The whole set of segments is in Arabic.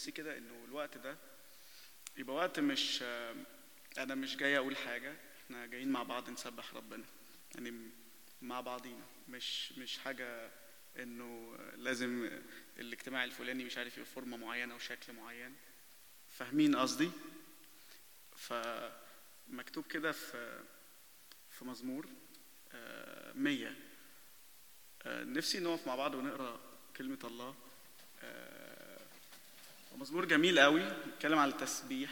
نفسي كده إنه الوقت ده يبقى وقت مش أنا مش جاي أقول حاجة إحنا جايين مع بعض نسبح ربنا يعني مع بعضينا مش مش حاجة إنه لازم الاجتماع الفلاني مش عارف فورمة معينة وشكل معين. فاهمين قصدي؟ فمكتوب كده في في مزمور آه، مية. آه، نفسي نقف مع بعض ونقرأ كلمة الله آه، مزمور جميل قوي بيتكلم على التسبيح.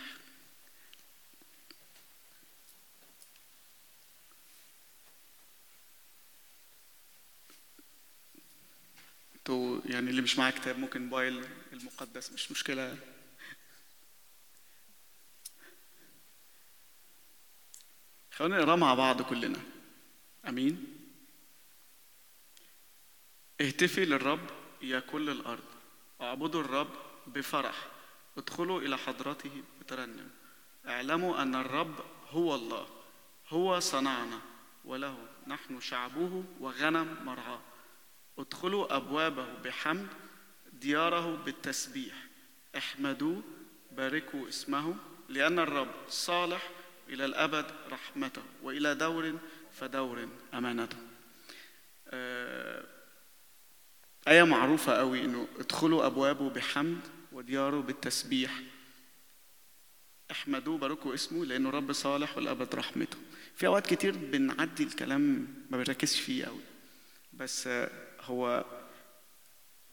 أنتوا يعني اللي مش معاه كتاب ممكن موبايل المقدس مش مشكلة. خلونا نقرأ مع بعض كلنا. أمين؟ اهتفي للرب يا كل الأرض. اعبدوا الرب بفرح. ادخلوا إلى حضرته بترنم اعلموا أن الرب هو الله. هو صنعنا وله. نحن شعبه وغنم مرعاه. ادخلوا أبوابه بحمد دياره بالتسبيح. احمدوه باركوا اسمه لأن الرب صالح إلى الأبد رحمته. وإلى دور فدور أمانته. آه آية معروفة قوي إنه ادخلوا أبوابه بحمد ودياره بالتسبيح. احمدوه باركوا اسمه لأنه رب صالح والأبد رحمته. في أوقات كتير بنعدي الكلام ما بنركزش فيه قوي بس هو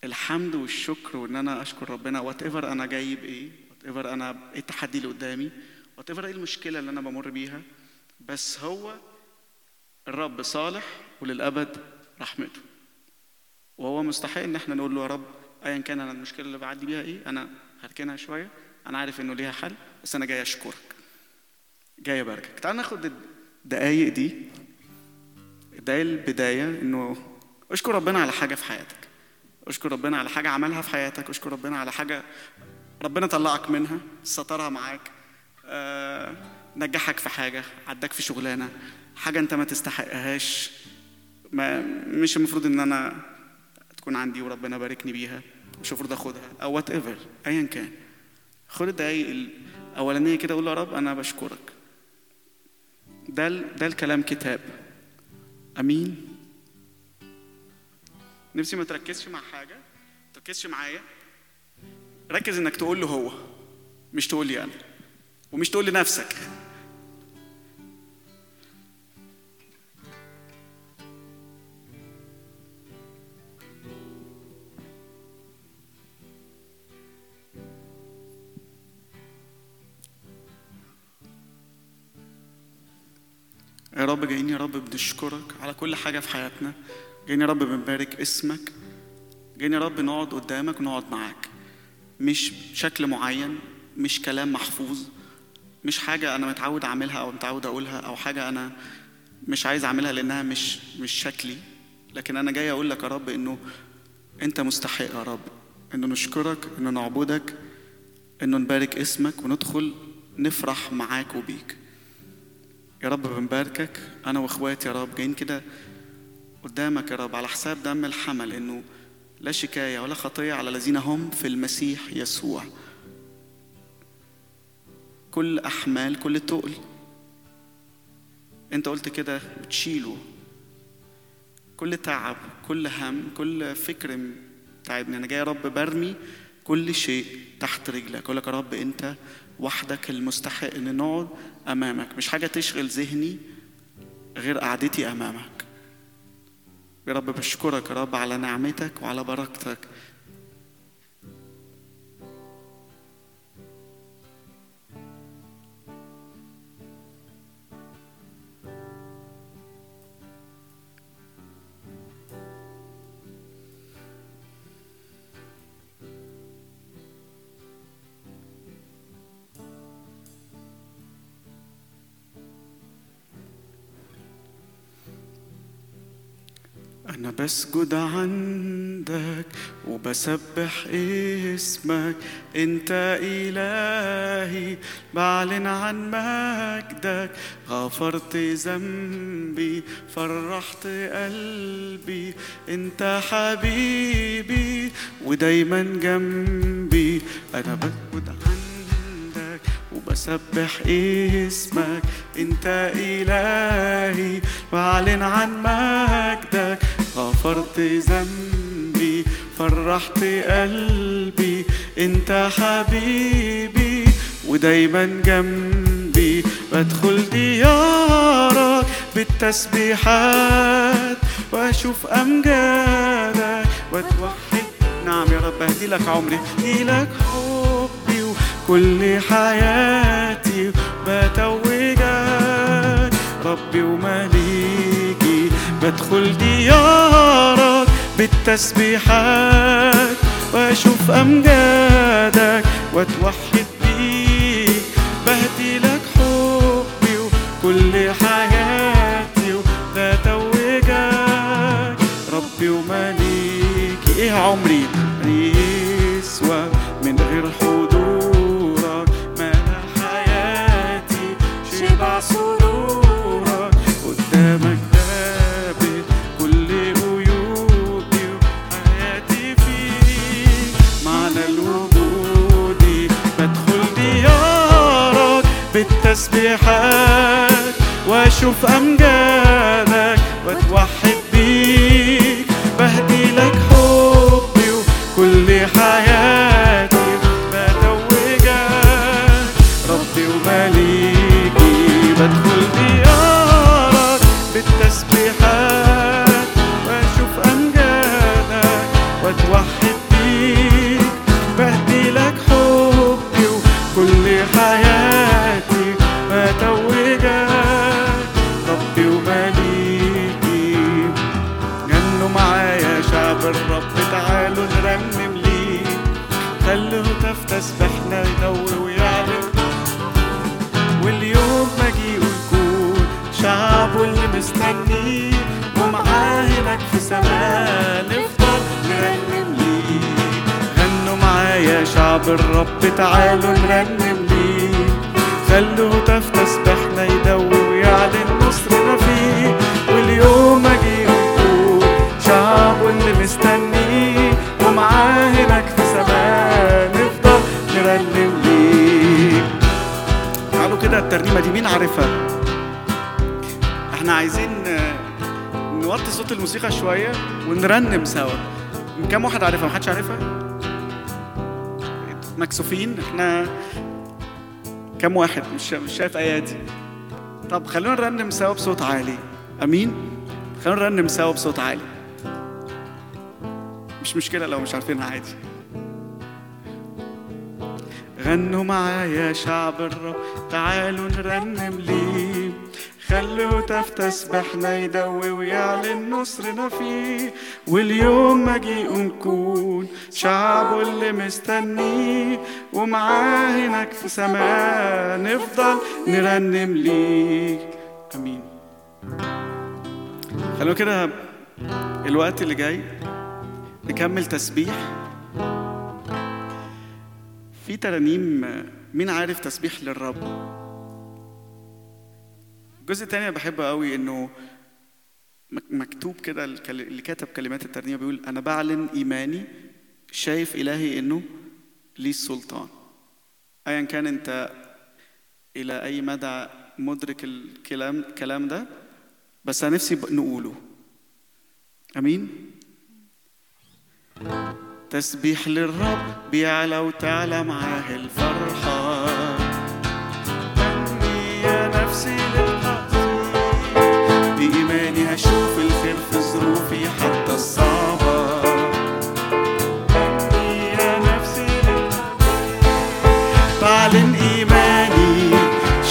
الحمد والشكر وإن أنا أشكر ربنا whatever أنا جاي بإيه whatever أنا إيه التحدي اللي قدامي whatever إيه المشكلة اللي أنا بمر بيها بس هو الرب صالح وللأبد رحمته. وهو مستحق إن إحنا نقول له يا رب ايا كان أنا المشكلة اللي بعدي بيها إيه أنا هركنها شوية أنا عارف إنه ليها حل بس أنا جاي أشكرك. جاي أباركك. تعال ناخد الدقايق دي. الدقايق البداية إنه أشكر ربنا على حاجة في حياتك. أشكر ربنا على حاجة عملها في حياتك. أشكر ربنا على حاجة ربنا طلعك منها سترها معاك آه نجحك في حاجة عداك في شغلانة حاجة أنت ما تستحقهاش. ما مش المفروض إن أنا تكون عندي وربنا باركني بيها. مش المفروض آخدها أو وات ايفر ايا كان. خد الدقايق الأولانية كده قول له يا رب أنا بشكرك. ده ده الكلام كتاب. أمين؟ نفسي ما تركزش مع حاجة ما تركزش معايا. ركز إنك تقول له هو مش تقول لي أنا ومش تقول لنفسك. يا رب جايين يا رب بنشكرك على كل حاجة في حياتنا. جايين يا رب بنبارك اسمك. جايين يا رب نقعد قدامك ونقعد معاك. مش شكل معين مش كلام محفوظ مش حاجة أنا متعود أعملها أو متعود أقولها أو حاجة أنا مش عايز أعملها لأنها مش مش شكلي. لكن أنا جاي أقول لك يا رب إنه أنت مستحق يا رب. إنه نشكرك إنه نعبدك إنه نبارك اسمك وندخل نفرح معاك وبيك. يا رب بنباركك أنا وإخواتي يا رب جايين كده قدامك يا رب على حساب دم الحمل إنه لا شكاية ولا خطية على الذين هم في المسيح يسوع. كل أحمال كل تقل. أنت قلت كده بتشيله. كل تعب كل هم كل فكر تعبني أنا جاي يا رب برمي كل شيء تحت رجلك. أقول لك يا رب أنت وحدك المستحق إن نقعد أمامك. مش حاجة تشغل ذهني غير قعدتي أمامك. يا رب بشكرك يا رب على نعمتك وعلى بركتك. أنا بسجد عند عندك وبسبح اسمك. أنت إلهي بعلن عن مجدك. غفرت ذنبي فرحت قلبي. أنت حبيبي ودايما جنبي. أنا بسجد عندك وبسبح اسمك. أنت إلهي بعلن عن مجدك. غفرت ذنبي فرحت قلبي. انت حبيبي ودايما جنبي. بدخل ديارك بالتسبيحات وأشوف أمجادك واتوحد نعم يا رب أهدي لك عمري أهدي لك حبي. وكل حياتي بتوجك ربي ومليكي بدخل ديارك بالتسبيحات وأشوف أمجادك وأتوحد بيك. بهدي لك حبي وكل حياتي وبتوجك ربي ومليكي إيه عمري؟ يسوى من غير حضورك تعالوا نرنم ليه خلوا هتاف تسبحنا يدور ويعلن نصرنا فيه واليوم مجيء يكون شعبه اللي مستنيه ومعاه هناك في سماء نفضل نرنم ليه تعالوا كده الترنيمة دي مين عارفها؟ إحنا عايزين نوطي صوت الموسيقى شوية ونرنم سوا كم واحد عارفها؟ محدش عارفها؟ مكسوفين. إحنا كم واحد؟ مش مش شايف ايادي طب خلونا نرنم سوا بصوت عالي. أمين؟ خلونا نرنم سوا بصوت عالي. مش مشكلة لو مش عارفينها عادي. غنوا معايا شعب الرب تعالوا نرنم ليه خلوا هتاف تسبحنا يدوي ويعلن نصرنا فيه واليوم مجيء نكون شعبه اللي مستنيه ومعاه هناك في سماء نفضل نرنم ليك. أمين. خلونا كده الوقت اللي جاي نكمل تسبيح. في ترانيم مين عارف تسبيح للرب؟ الجزء التاني أنا بحبه قوي إنه مك- مكتوب كده اللي كتب كلمات الترنيمة بيقول أنا بعلن إيماني شايف إلهي إنه ليه السلطان. ايا كان أنت إلى أي مدى مدرك الكلام الكلام ده بس أنا نفسي نقوله. أمين؟ تسبيح للرب بيعلى وتعلى معاه الفرحة. غني يا نفسي للعظيم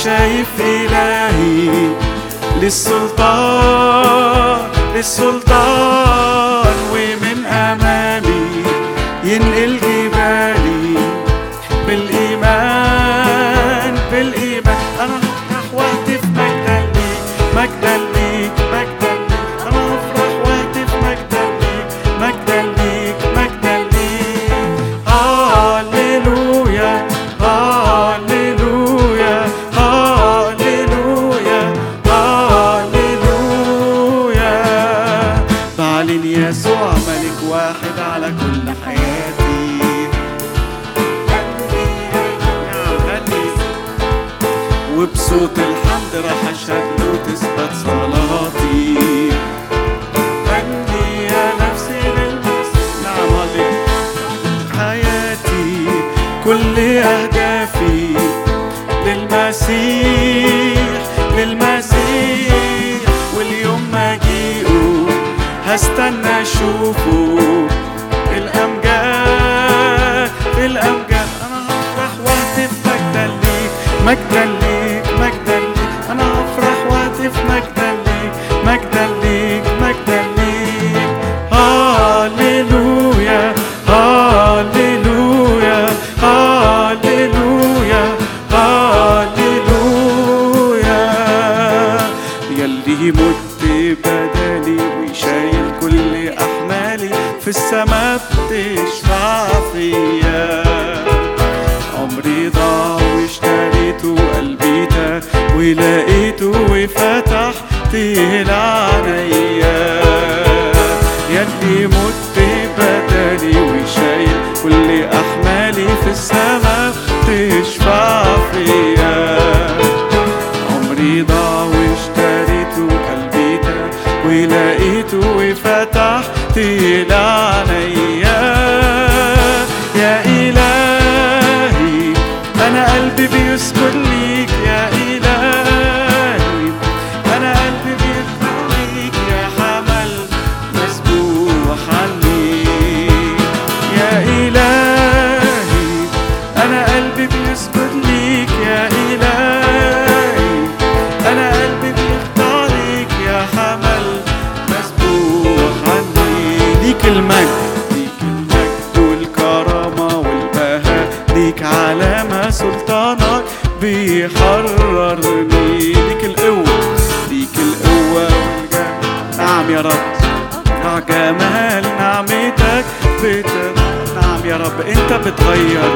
شايف إلهي للسلطان للسلطان. ومن أمامي ينقل لسه ما بتشفع فيا عمري ضاع واشتريته قلبي ده ولقيته وفتحت لعنيا يلي مت بدلي وشايل كل أحمالي في السما بتشفع فيا عمري ضاع واشتريته قلبي ده ولقيته وفتحت تقتل علي نعم يا رب. مع جمال نعمتك بتغير نعم يا رب أنت بتغير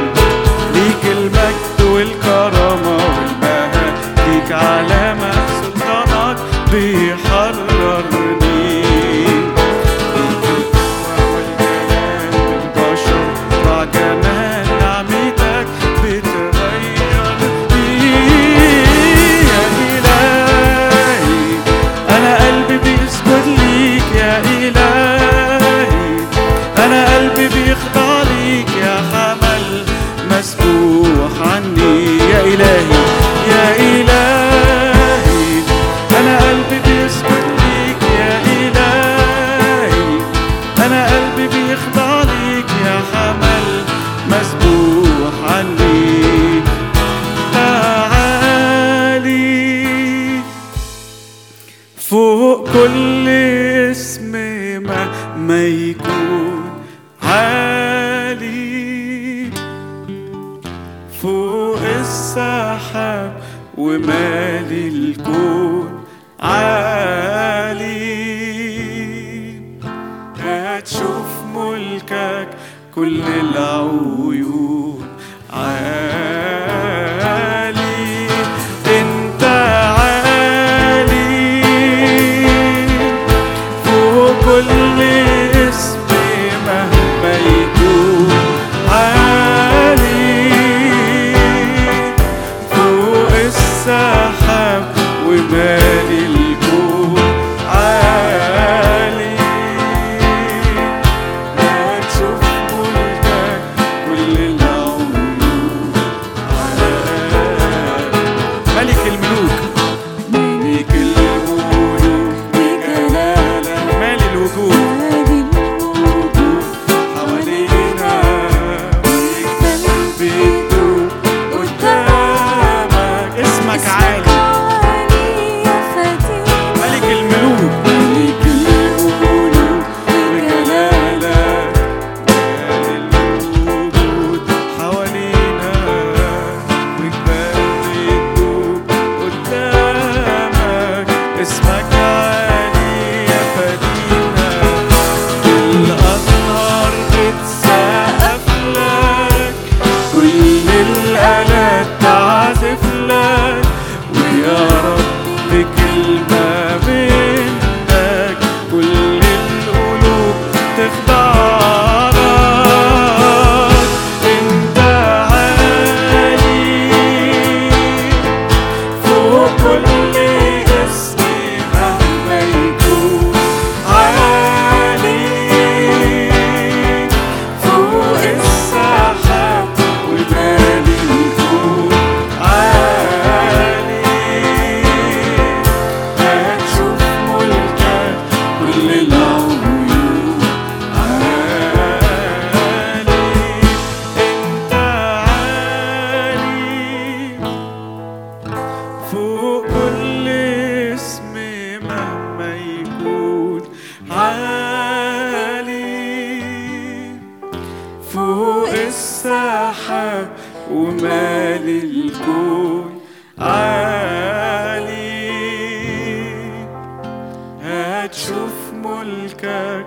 ليك المجد والكرامة والبهاء ليك علامة سلطانك بيه مال الكون. عالي مساحة ومال الكون عالي. هتشوف ملكك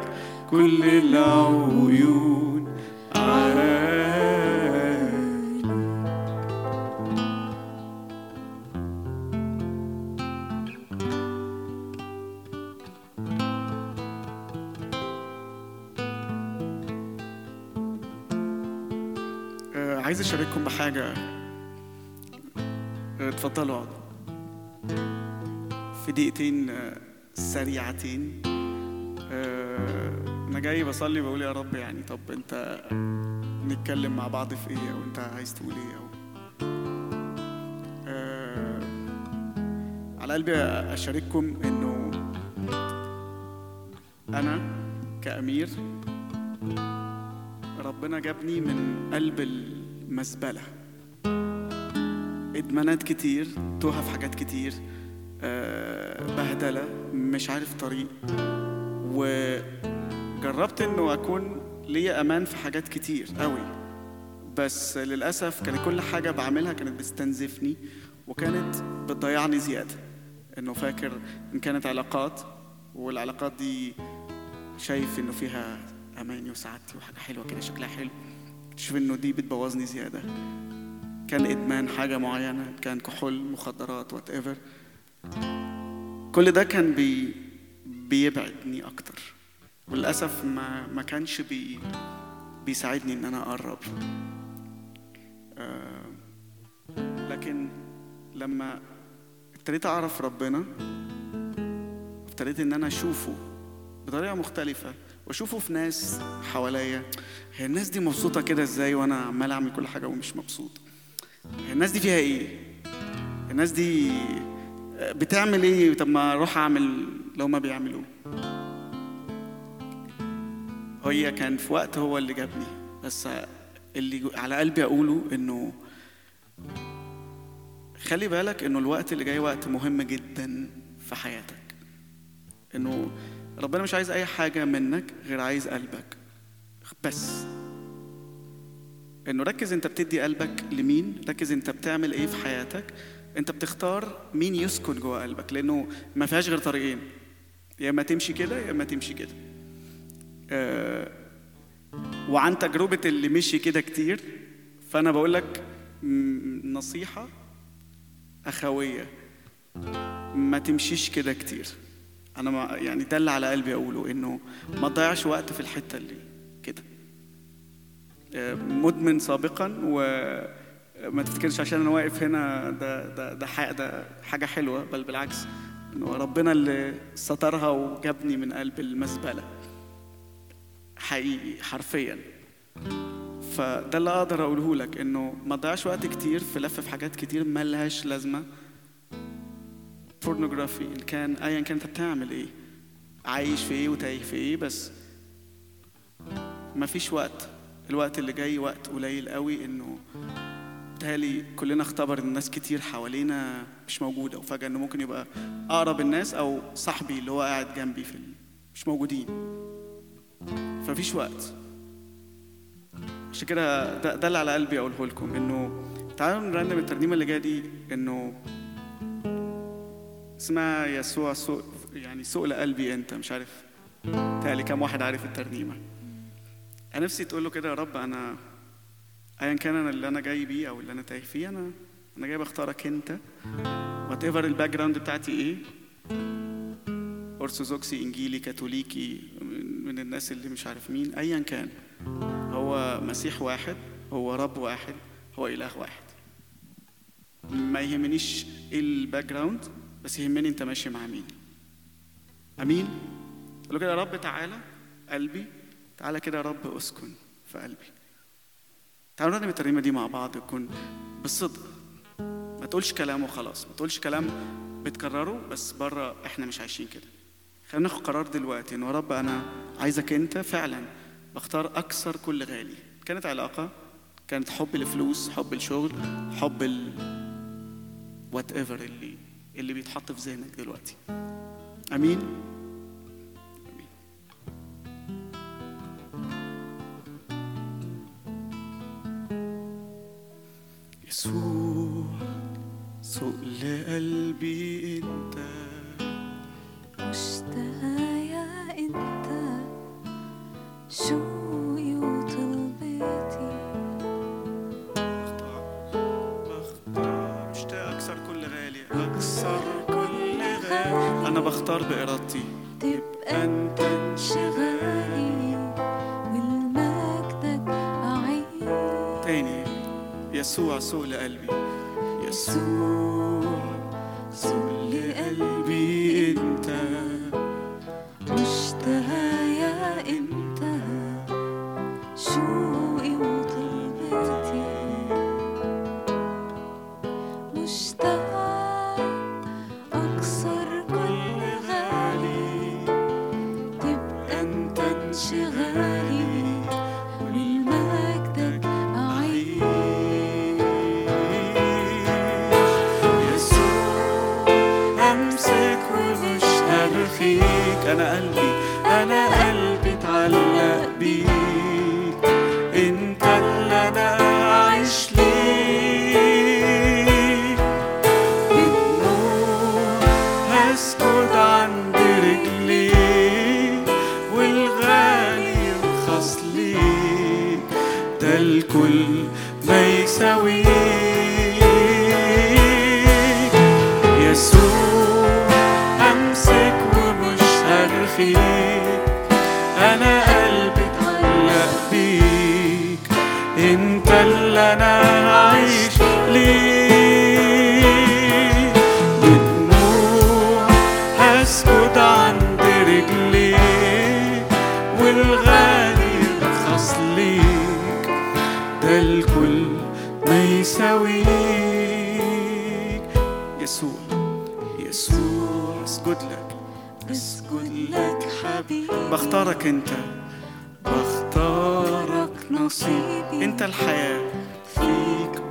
كل العمر بحاجه آه، اتفضلوا. اقعدوا في دقيقتين آه، سريعتين. آه، أنا جاي بصلي بقول يا رب يعني طب أنت نتكلم مع بعض في إيه؟ أو أنت عايز تقول إيه؟ أو على قلبي أشارككم إنه أنا كأمير ربنا جابني من قلب المزبله ادمانات كتير توها في حاجات كتير آه، بهدلة مش عارف طريق. وجربت إنه أكون ليا أمان في حاجات كتير قوي بس للأسف كانت كل حاجة بعملها كانت بتستنزفني وكانت بتضيعني زيادة. إنه فاكر إن كانت علاقات والعلاقات دي شايف إنه فيها اماني وسعادتي وحاجة حلوة كده شكلها حلو. شوف إنه دي بتبوظني زيادة. كان إدمان حاجة معينة كان كحول مخدرات whatever كل ده كان بي بيبعدني أكتر. وللأسف ما ما كانش بي بيساعدني إن أنا أقرب. آه لكن لما ابتديت أعرف ربنا ابتديت إن أنا أشوفه بطريقة مختلفة واشوفه في ناس حواليا هي الناس دي مبسوطة كده إزاي وأنا عمال أعمل كل حاجة ومش مبسوط؟ هي الناس دي فيها إيه؟ الناس دي بتعمل إيه؟ طب ما أروح أعمل لو ما بيعملوه. هي كان في وقت هو اللي جابني بس اللي على قلبي أقوله إنه خلي بالك إنه الوقت اللي جاي وقت مهم جدا في حياتك. إنه ربنا مش عايز أي حاجة منك غير عايز قلبك. بس. إنه ركز أنت بتدي قلبك لمين ركز أنت بتعمل إيه في حياتك. أنت بتختار مين يسكن جوه قلبك لأنه ما فيهاش غير طريقين. يا إما تمشي كده يا إما تمشي كده. آه وعن تجربة اللي مشي كده كتير فأنا بقول لك نصيحة أخوية. ما تمشيش كده كتير. أنا ما يعني ده اللي على قلبي أقوله إنه ما تضيعش وقت في الحتة اللي كده. آه، مدمن سابقا وما تفتكرش عشان أنا واقف هنا ده ده ده, ح- ده حاجة حلوة بل بالعكس إنه ربنا اللي سترها وجابني من قلب المزبله حقيقي حرفيا. فده اللي أقدر أقوله لك إنه ما تضيعش وقت كتير في لف في حاجات كتير ما لهاش لازمة. بورنوجرافي ان كان ايا كان أنت بتعمل إيه؟ عايش في إيه وتايه في إيه بس. مفيش وقت. الوقت اللي جاي وقت قليل قوي إنه بتهيألي كلنا اختبر ناس كتير حوالينا مش موجوده وفجاه إنه ممكن يبقى أقرب الناس أو صاحبي اللي هو قاعد جنبي في مش موجودين. فمفيش وقت. عشان كده ده, ده اللي على قلبي أقوله لكم إنه تعالوا نرنم الترنيمة اللي جاية دي إنه اسمها يسوع سوق يعني سؤل قلبي انت مش عارف. تالي كم واحد عارف الترنيمة. أنا نفسي تقول له كده يا رب أنا ايا كان أنا اللي أنا جاي بيه أو اللي أنا تايه فيه أنا أنا جاي بختارك أنت. whatever ال background بتاعتي إيه أرثوذكسي إنجيلي كاثوليكي من الناس اللي مش عارف مين ايا كان. هو مسيح واحد هو رب واحد هو إله واحد. ما يهمنيش إيه ال background بس يهمني انت ماشي مع مين. أمين؟ له كده يا رب تعالى قلبي تعالى كده يا رب اسكن في قلبي. تعالوا نرنم الترنيمة دي مع بعض يكون بالصدق. ما تقولش كلام وخلاص ما تقولش كلام بتكرره بس بره إحنا مش عايشين كده. خلينا ناخد قرار دلوقتي إنه يا رب أنا عايزك أنت فعلا بختار أكثر كل غالي. كانت علاقة كانت حب الفلوس حب الشغل حب ال وات ايفر اللي اللي بيتحط في ذهنك دلوقتي. آمين؟ أنا قلبي أنا قلبي.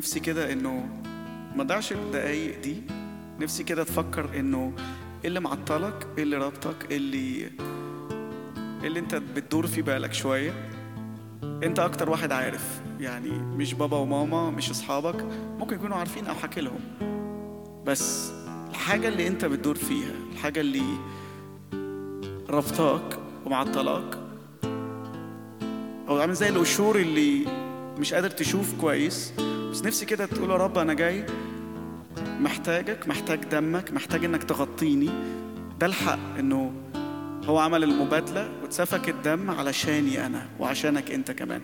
نفسي كده إنه ما تضيعش الدقايق دي. نفسي كده تفكر إنه إيه اللي معطلك؟ إيه اللي رابطك إيه اللي إيه اللي أنت بتدور في بالك شوية؟ أنت أكتر واحد عارف. يعني مش بابا وماما مش أصحابك ممكن يكونوا عارفين أو حكي لهم. بس الحاجة اللي أنت بتدور فيها الحاجة اللي رابطاك ومعطلاك أو عامل زي القشور اللي مش قادر تشوف كويس بس نفسي كده تقول يا رب أنا جاي محتاجك محتاج دمك محتاج إنك تغطيني. ده الحق إنه هو عمل المبادلة واتسفك الدم علشاني أنا وعشانك أنت كمان.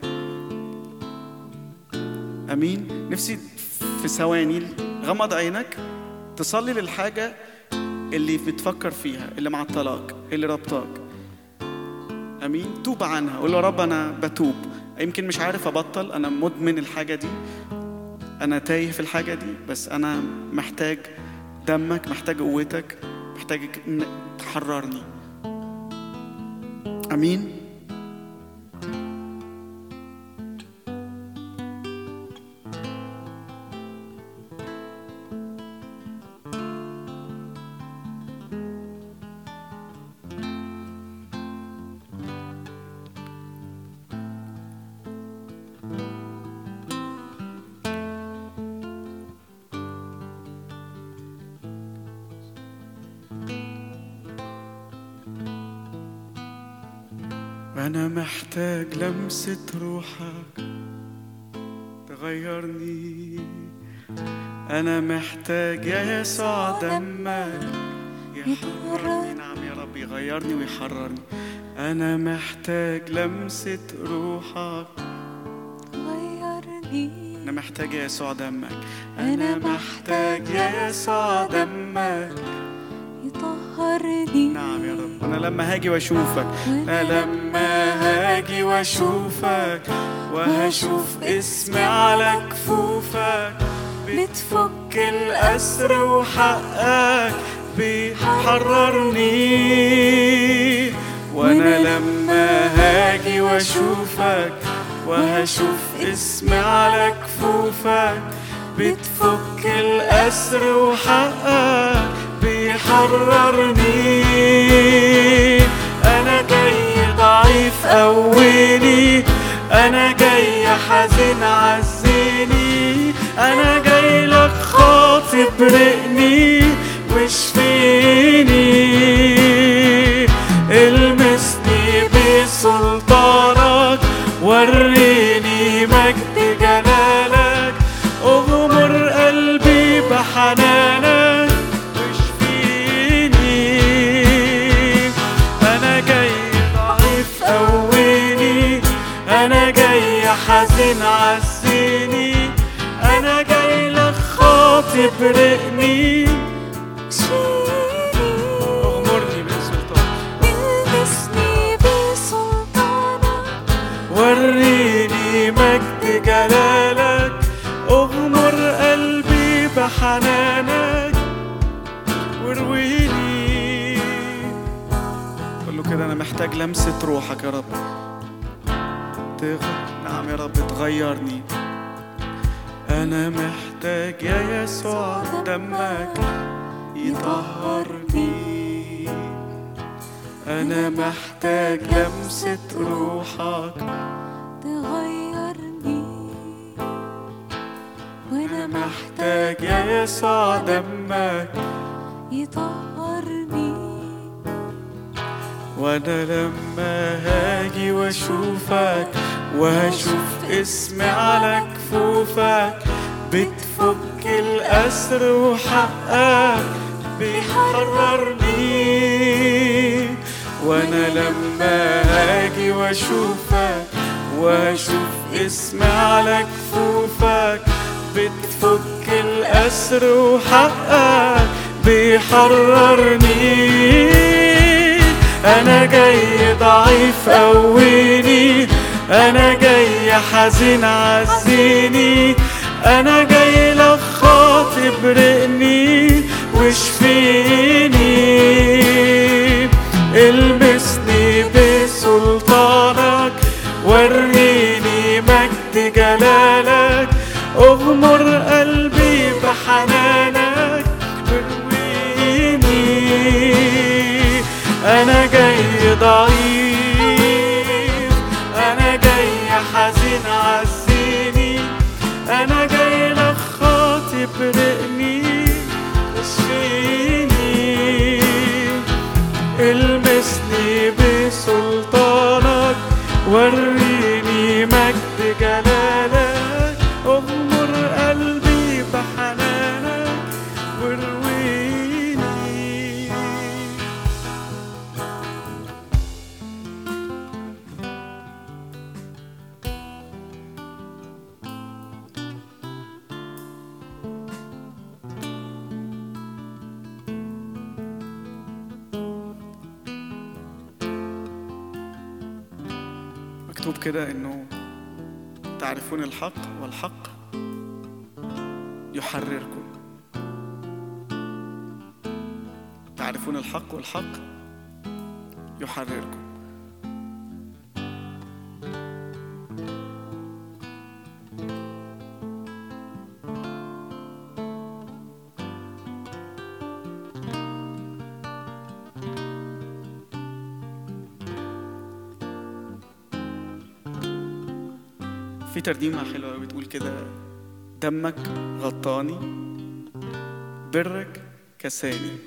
أمين. نفسي في ثواني غمض عينك تصلي للحاجة اللي بتفكر فيها اللي معطلاك اللي ربطاك. آمين. توب عنها. قول يا رب أنا بتوب. يمكن مش عارف أبطل. أنا مدمن الحاجة دي. أنا تايه في الحاجة دي بس أنا محتاج دمك محتاج قوتك محتاج إن تحررني. أمين؟ أنا محتاج لمسة روحك. تغيرني. أنا محتاج يا يسوع دمك. يحررني. نعم يا رب يغيرني ويحررني. أنا محتاج لمسة روحك. غيرني. أنا محتاج يا يسوع دمك. أنا محتاج يا يسوع دمك. يطهرني. نعم. لما هاجي وأشوفك. أنا لما هاجي وأشوفك وهشوف اسمي على كفوفك. بتفك الأسر وحقك بيحررني. وأنا لما هاجي وأشوفك وهشوف اسمي على كفوفك. بتفك الأسر وحقك. بيحررني أنا جاي ضعيف قويني أنا جاي حزين عزيني. أنا جاي لك خاطب رقني لمسة روحك يا رب. تغ... نعم يا رب تغيرني. أنا محتاج يا يسوع دمك يطهرني. أنا محتاج لمسة روحك تغيرني. وأنا محتاج يا يسوع دمك يطهرني. وأنا لما هاجي واشوفك وهشوف اسمي على كفوفك بتفك الأسر وحقك بيحررني. وأنا لما هاجي واشوفك واشوف اسمي على كفوفك بتفك الأسر وحقك بيحررني. أنا جاي ضعيف قويني. أنا جاي حزين عزيني. أنا جاي لك خاطب رقني واشفيني. المسني بسلطانك وريني مجد جلالك. أغمر حزين عزيني. أنا جاي لك خاطب رقني اشفيني. المسني بسلطانك وريني كده إنه تعرفون الحق والحق يحرركم. تعرفون الحق والحق يحرركم. في ترنيمة حلوة أوي بتقول كده دمك غطاني برك كساني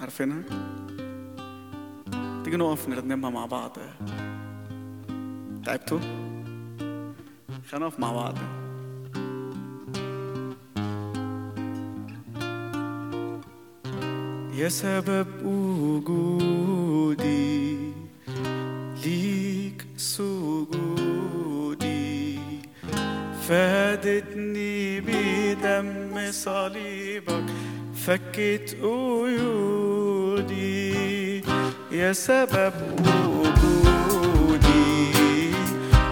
عارفينها؟ تيجي نقف نرنمها مع بعض تعبتوا؟ خلينا نقف مع بعض يا سبب وجودي فادتني بدم صليبك فكت قيودي يا سبب وجودي.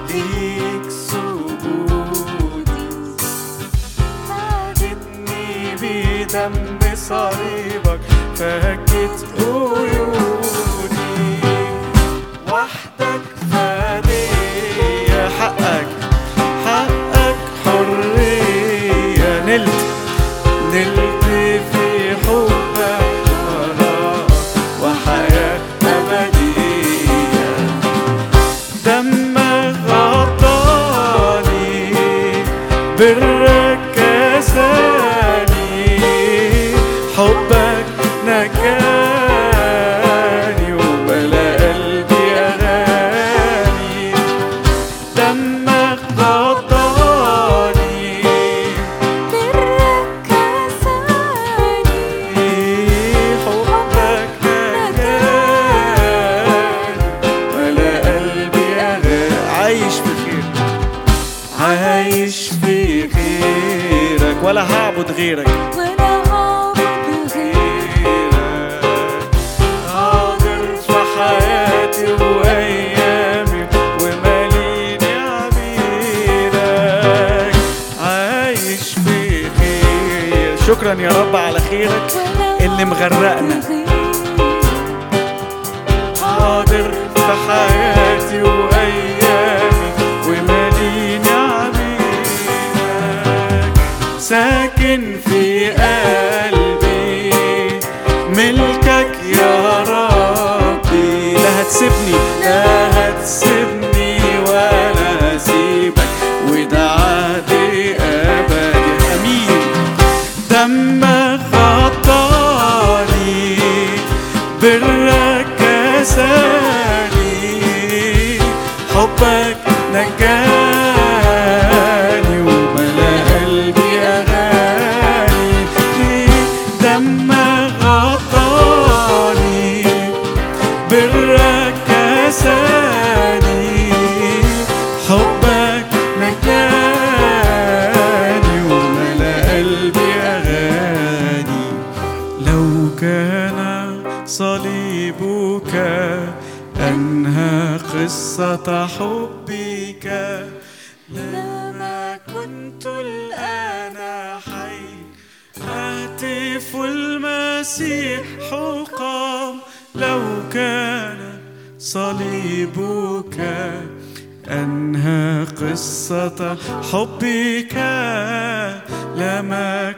ليك سجودي. فادتني بدم صليبك فكت قيودي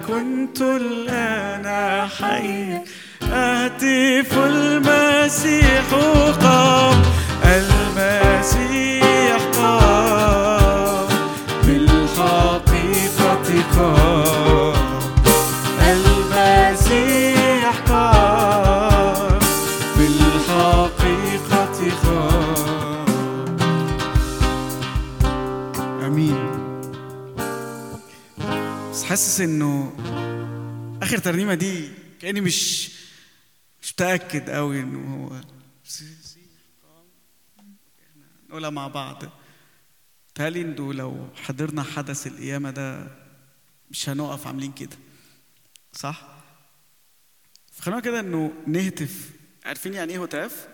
كنت الآن حي أهتف المسيح قام. المسيح حاسس إنه آخر ترنيمة دي كأني مش مش متأكد قوي إنه هو. نقولها مع بعض. تالي انه لو حضرنا حدث القيامة ده مش هنقف عاملين كده. صح؟ فخلونا كده إنه نهتف. عارفين يعني إيه هتاف؟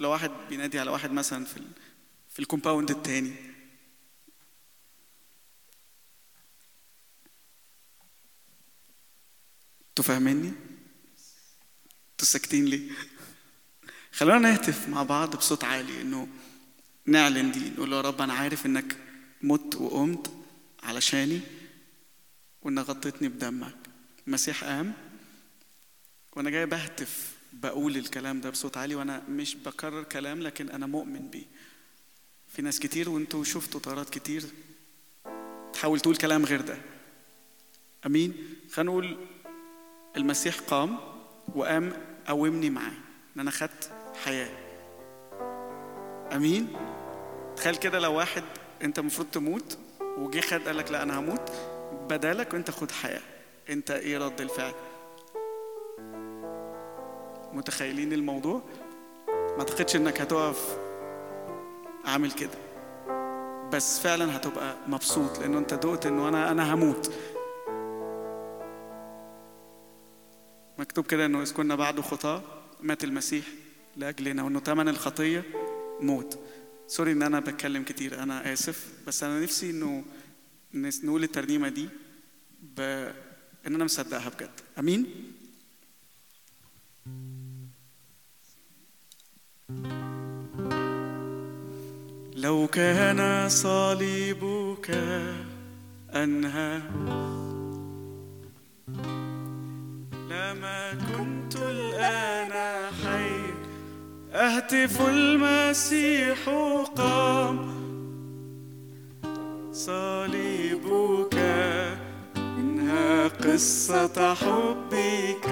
لو واحد بينادي على واحد مثلا في ال... في الكومباوند التاني. أنتوا فاهميني؟ أنتوا ساكتين ليه؟ خلونا نهتف مع بعض بصوت عالي انه نعلن دي نقول له يا رب أنا عارف إنك مت وقمت علشاني وانك غطيتني بدمك المسيح قام وأنا جاي بهتف بقول الكلام ده بصوت عالي وأنا مش بكرر كلام لكن أنا مؤمن بيه في ناس كتير وإنتوا شفتوا طارات كتير تحاول تقول كلام غير ده أمين خلينا نقول المسيح قام وقام قومني معاه إن أنا خدت حياة. آمين؟ تخيل كده لو واحد أنت المفروض تموت وجه خد قال لك لا أنا هموت بدالك وانت خد حياة. أنت إيه رد الفعل؟ متخيلين الموضوع؟ ما أعتقدش إنك هتقف عامل كده. بس فعلا هتبقى مبسوط لأنه أنت دقت إنه أنا أنا هموت. مكتوب كده إنه إذ كنا بعد خطاة مات المسيح لأجلنا وإنه ثمن الخطية موت. سوري إن أنا بتكلم كتير أنا آسف بس أنا نفسي إنه نقول الترنيمة دي ب... إن أنا مصدقها بجد. آمين؟ لو كان صليبك أنهى لما كنت الآن حي أهتف المسيح قام. صليبك إنها قصة حبك.